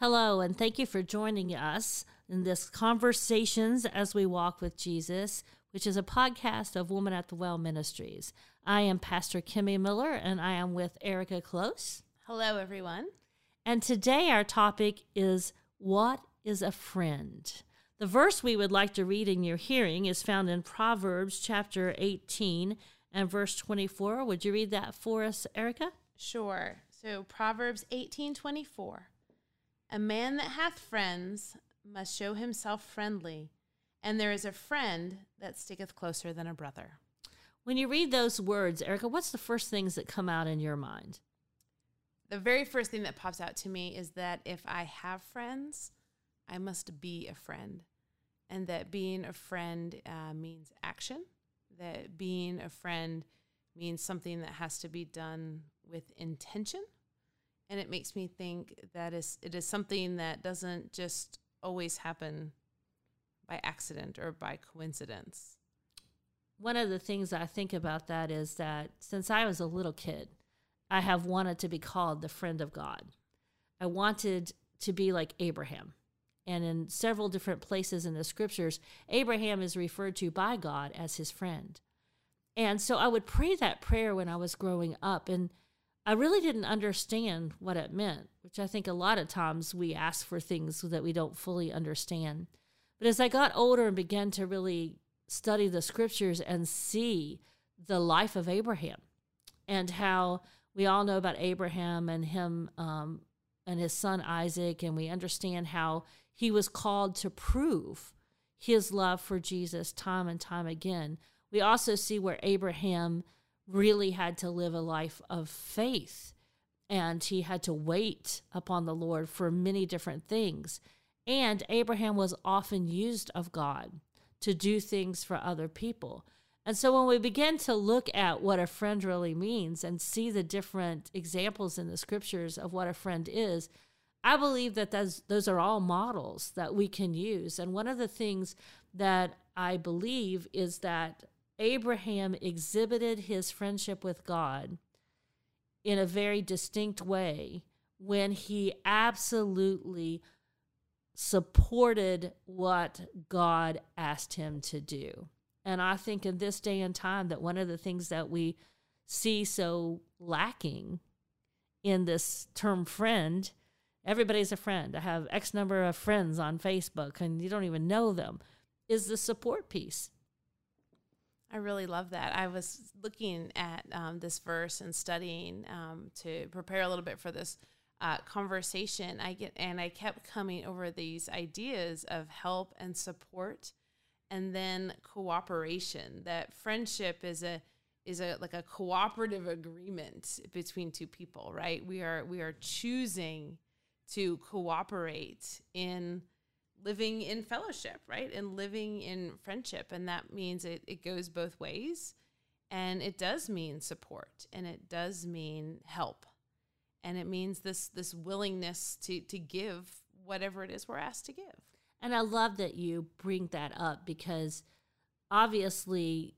Hello, and thank you for joining us in this Conversations as We Walk with Jesus, which is a podcast of Woman at the Well Ministries. I am Pastor Kimmy Miller, and I am with Erika Klose. Hello, everyone. And today our topic is What is a Friend? The verse we would like to read in your hearing is found in Proverbs chapter 18 and verse 24. Would you read that for us, Erika? Sure. So Proverbs 18:24. A man that hath friends must show himself friendly, and there is a friend that sticketh closer than a brother. When you read those words, Erika, what's the first things that come out in your mind? The very first thing that pops out to me is that if I have friends, I must be a friend. And that being a friend uh, means action, that being a friend means something that has to be done with intention. And it makes me think that is it is something that doesn't just always happen by accident or by coincidence. One of the things I think about that is that since I was a little kid, I have wanted to be called the friend of God. I wanted to be like Abraham. And in several different places in the scriptures, Abraham is referred to by God as his friend. And so I would pray that prayer when I was growing up. And I really didn't understand what it meant, which I think a lot of times we ask for things that we don't fully understand. But as I got older and began to really study the scriptures and see the life of Abraham and how we all know about Abraham and him um, and his son Isaac, and we understand how he was called to prove his love for Jesus time and time again. We also see where Abraham really had to live a life of faith and he had to wait upon the Lord for many different things. And Abraham was often used of God to do things for other people. And so when we begin to look at what a friend really means and see the different examples in the scriptures of what a friend is, I believe that those, those are all models that we can use. And one of the things that I believe is that Abraham exhibited his friendship with God in a very distinct way when he absolutely supported what God asked him to do. And I think in this day and time that one of the things that we see so lacking in this term friend, everybody's a friend. I have X number of friends on Facebook and you don't even know them, is the support piece. I really love that. I was looking at um, this verse and studying um, to prepare a little bit for this uh, conversation. I get and I kept coming over these ideas of help and support, and then cooperation. That friendship is a is a like a cooperative agreement between two people, right? We are we are choosing to cooperate in living in fellowship, right? And living in friendship. And that means it, it goes both ways. And it does mean support and it does mean help. And it means this this willingness to to give whatever it is we're asked to give. And I love that you bring that up because obviously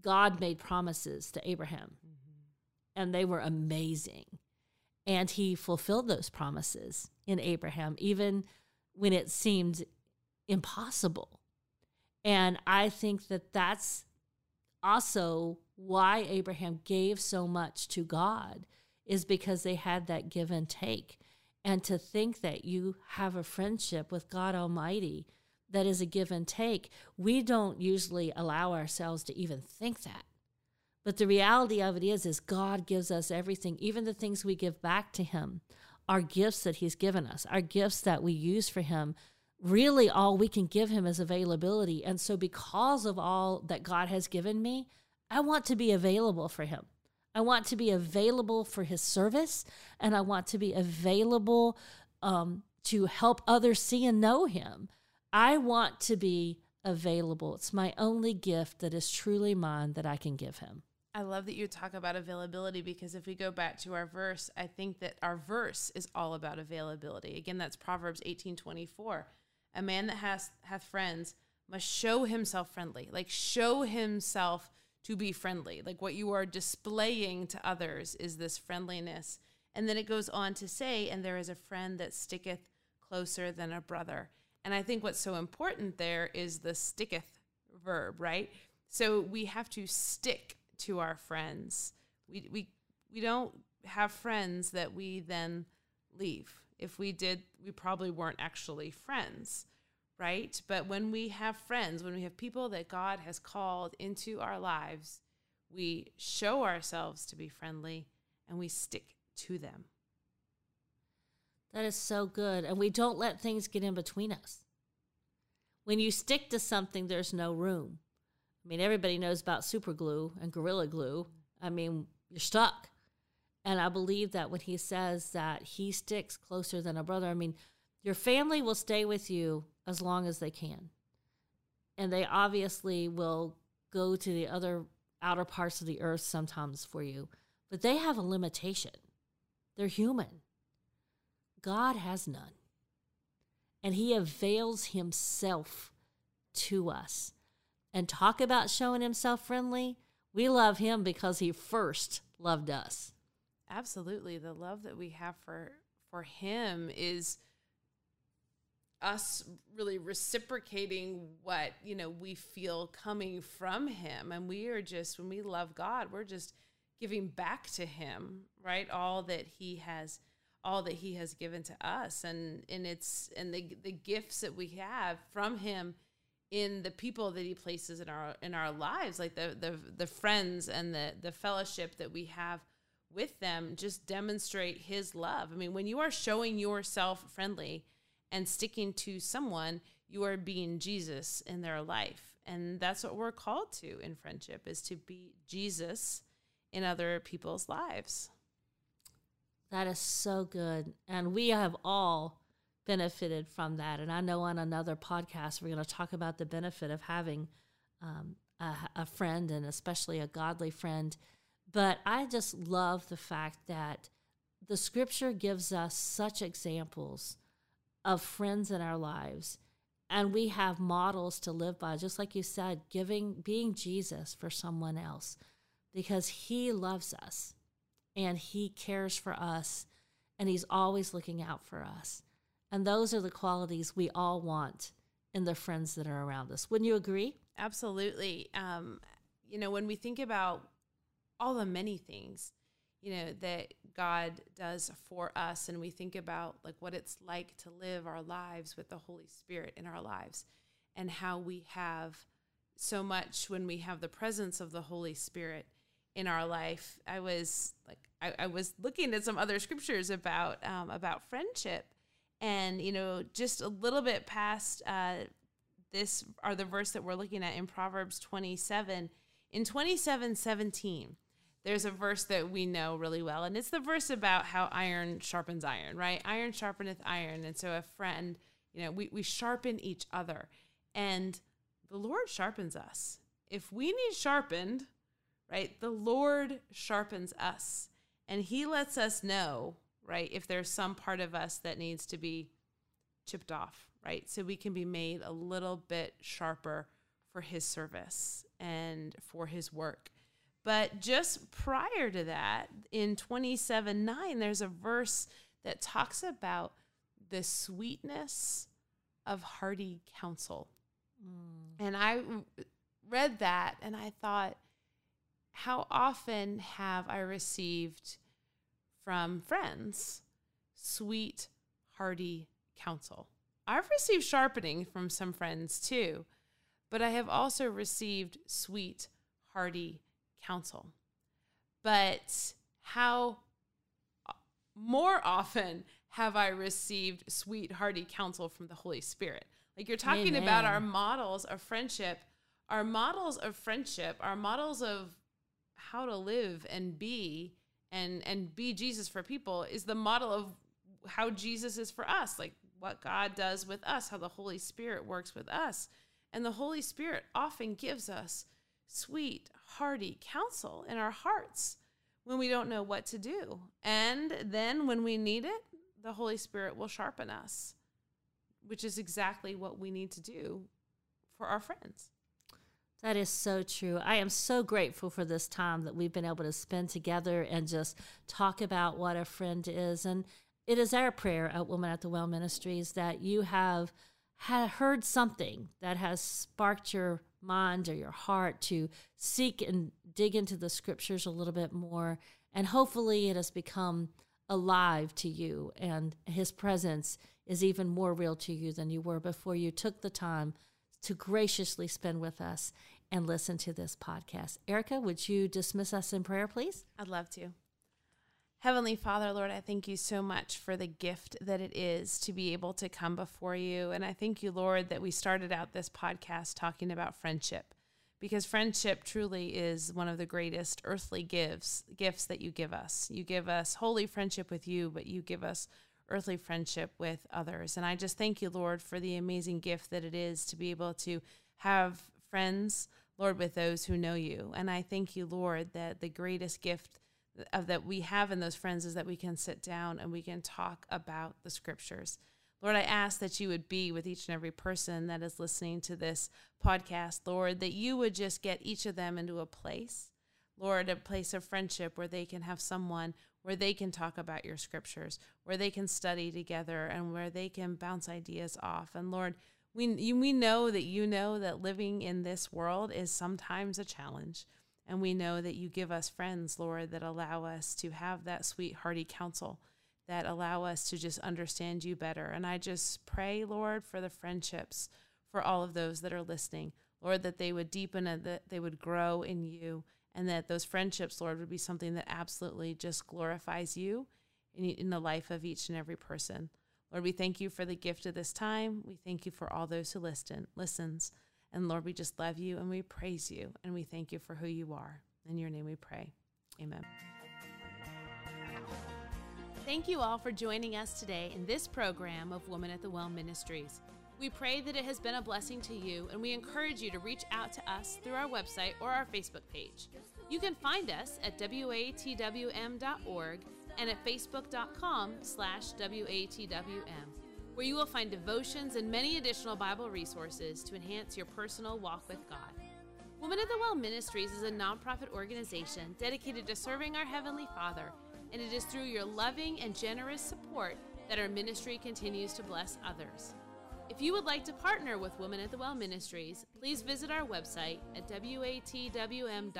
God made promises to Abraham mm-hmm. and they were amazing. And he fulfilled those promises in Abraham, even when it seemed impossible. And I think that that's also why Abraham gave so much to God, is because they had that give and take. And to think that you have a friendship with God Almighty that is a give and take, we don't usually allow ourselves to even think that. But the reality of it is is God gives us everything, even the things we give back to him, our gifts that he's given us, our gifts that we use for him. Really all we can give him is availability. And so because of all that God has given me, I want to be available for him. I want to be available for his service and I want to be available um, to help others see and know him. I want to be available. It's my only gift that is truly mine that I can give him. I love that you talk about availability because if we go back to our verse, I think that our verse is all about availability. Again, that's Proverbs 18:24. A man that has hath friends must show himself friendly. Like show himself to be friendly. Like what you are displaying to others is this friendliness. And then it goes on to say, and there is a friend that sticketh closer than a brother. And I think what's so important there is the sticketh verb, right? So we have to stick to our friends. We we we don't have friends that we then leave. If we did, we probably weren't actually friends, right? But when we have friends, when we have people that God has called into our lives, we show ourselves to be friendly and we stick to them. That is so good. And we don't let things get in between us. When you stick to something, there's no room. I mean, everybody knows about super glue and gorilla glue. I mean, you're stuck. And I believe that when he says that he sticks closer than a brother, I mean, your family will stay with you as long as they can. And they obviously will go to the other outer parts of the earth sometimes for you, but they have a limitation. They're human. God has none. And he avails himself to us. And talk about showing himself friendly. We love him because he first loved us. Absolutely. The love that we have for for him is us really reciprocating what, you know, we feel coming from him and we are just when we love God, we're just giving back to him, right? All that he has all that he has given to us and and it's and the the gifts that we have from him in the people that he places in our in our lives like the the the friends and the the fellowship that we have with them just demonstrate his love. I mean when you are showing yourself friendly and sticking to someone you are being jesus in their life. And that's what we're called to in friendship is to be jesus in other people's lives. That is so good. And we have all benefited from that. And I know on another podcast, we're going to talk about the benefit of having um, a, a friend and especially a godly friend. But I just love the fact that the scripture gives us such examples of friends in our lives. And we have models to live by, just like you said, giving, being Jesus for someone else because he loves us and he cares for us and he's always looking out for us. And those are the qualities we all want in the friends that are around us. Wouldn't you agree? Absolutely. Um, you know, when we think about all the many things, you know, that God does for us, and we think about like what it's like to live our lives with the Holy Spirit in our lives, and how we have so much when we have the presence of the Holy Spirit in our life. I was like, I, I was looking at some other scriptures about um, about friendship, and you know, just a little bit past uh, this are the verse that we're looking at in Proverbs 27. In 27 17, there's a verse that we know really well, and it's the verse about how iron sharpens iron, right? Iron sharpeneth iron. And so a friend, you know, we, we sharpen each other. And the Lord sharpens us. If we need sharpened, right, the Lord sharpens us. And He lets us know, right, if there's some part of us that needs to be chipped off, right? So we can be made a little bit sharper for his service and for his work. But just prior to that, in 27 9, there's a verse that talks about the sweetness of hearty counsel. Mm. And I read that and I thought, how often have I received from friends sweet, hearty counsel? I've received sharpening from some friends too, but I have also received sweet, hearty counsel. But how uh, more often have I received sweet, hearty counsel from the Holy Spirit? Like you're talking about our models of friendship, our models of friendship, our models of how to live and be and and be Jesus for people is the model of how Jesus is for us, like what God does with us, how the Holy Spirit works with us. And the Holy Spirit often gives us sweet, hearty counsel in our hearts when we don't know what to do. And then when we need it, the Holy Spirit will sharpen us, which is exactly what we need to do for our friends. That is so true. I am so grateful for this time that we've been able to spend together and just talk about what a friend is. And it is our prayer at Women at the Well Ministries that you have ha- heard something that has sparked your mind or your heart to seek and dig into the scriptures a little bit more. And hopefully it has become alive to you and his presence is even more real to you than you were before you took the time to graciously spend with us and listen to this podcast. Erika, would you dismiss us in prayer, please? I'd love to. Heavenly Father, Lord, I thank you so much for the gift that it is to be able to come before you. And I thank you, Lord, that we started out this podcast talking about friendship because friendship truly is one of the greatest earthly gifts gifts that you give us. You give us holy friendship with you, but you give us earthly friendship with others. And I just thank you, Lord, for the amazing gift that it is to be able to have friends, Lord, with those who know you. And I thank you, Lord, that the greatest gift of that we have in those friends is that we can sit down and we can talk about the scriptures. Lord, I ask that you would be with each and every person that is listening to this podcast, Lord, that you would just get each of them into a place, Lord, a place of friendship where they can have someone where they can talk about your scriptures, where they can study together, and where they can bounce ideas off. And Lord, we, we know that you know that living in this world is sometimes a challenge. And we know that you give us friends, Lord, that allow us to have that sweet, hearty counsel, that allow us to just understand you better. And I just pray, Lord, for the friendships for all of those that are listening, Lord, that they would deepen and that they would grow in you, and that those friendships, Lord, would be something that absolutely just glorifies you in, in the life of each and every person. Lord, we thank you for the gift of this time. We thank you for all those who listen, listens. And Lord, we just love you and we praise you and we thank you for who you are. In your name we pray. Amen. Thank you all for joining us today in this program of Women at the Well Ministries. We pray that it has been a blessing to you, and we encourage you to reach out to us through our website or our Facebook page. You can find us at watwm.org and at facebook.com slash watwm, where you will find devotions and many additional Bible resources to enhance your personal walk with God. Women of the Well Ministries is a nonprofit organization dedicated to serving our Heavenly Father, and it is through your loving and generous support that our ministry continues to bless others. If you would like to partner with Women at the Well Ministries, please visit our website at watwm.org.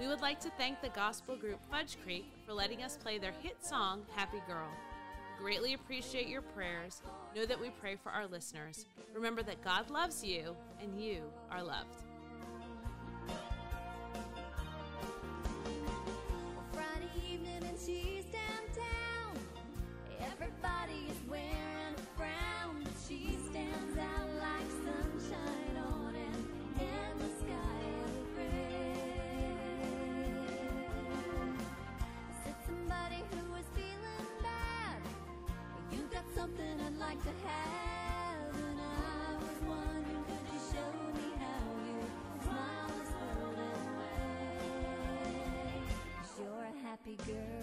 We would like to thank the gospel group Fudge Creek for letting us play their hit song, Happy Girl. Greatly appreciate your prayers. Know that we pray for our listeners. Remember that God loves you and you are loved. something I'd like to have And I was wondering, could you show me how you smile this world away? Cause you're a happy girl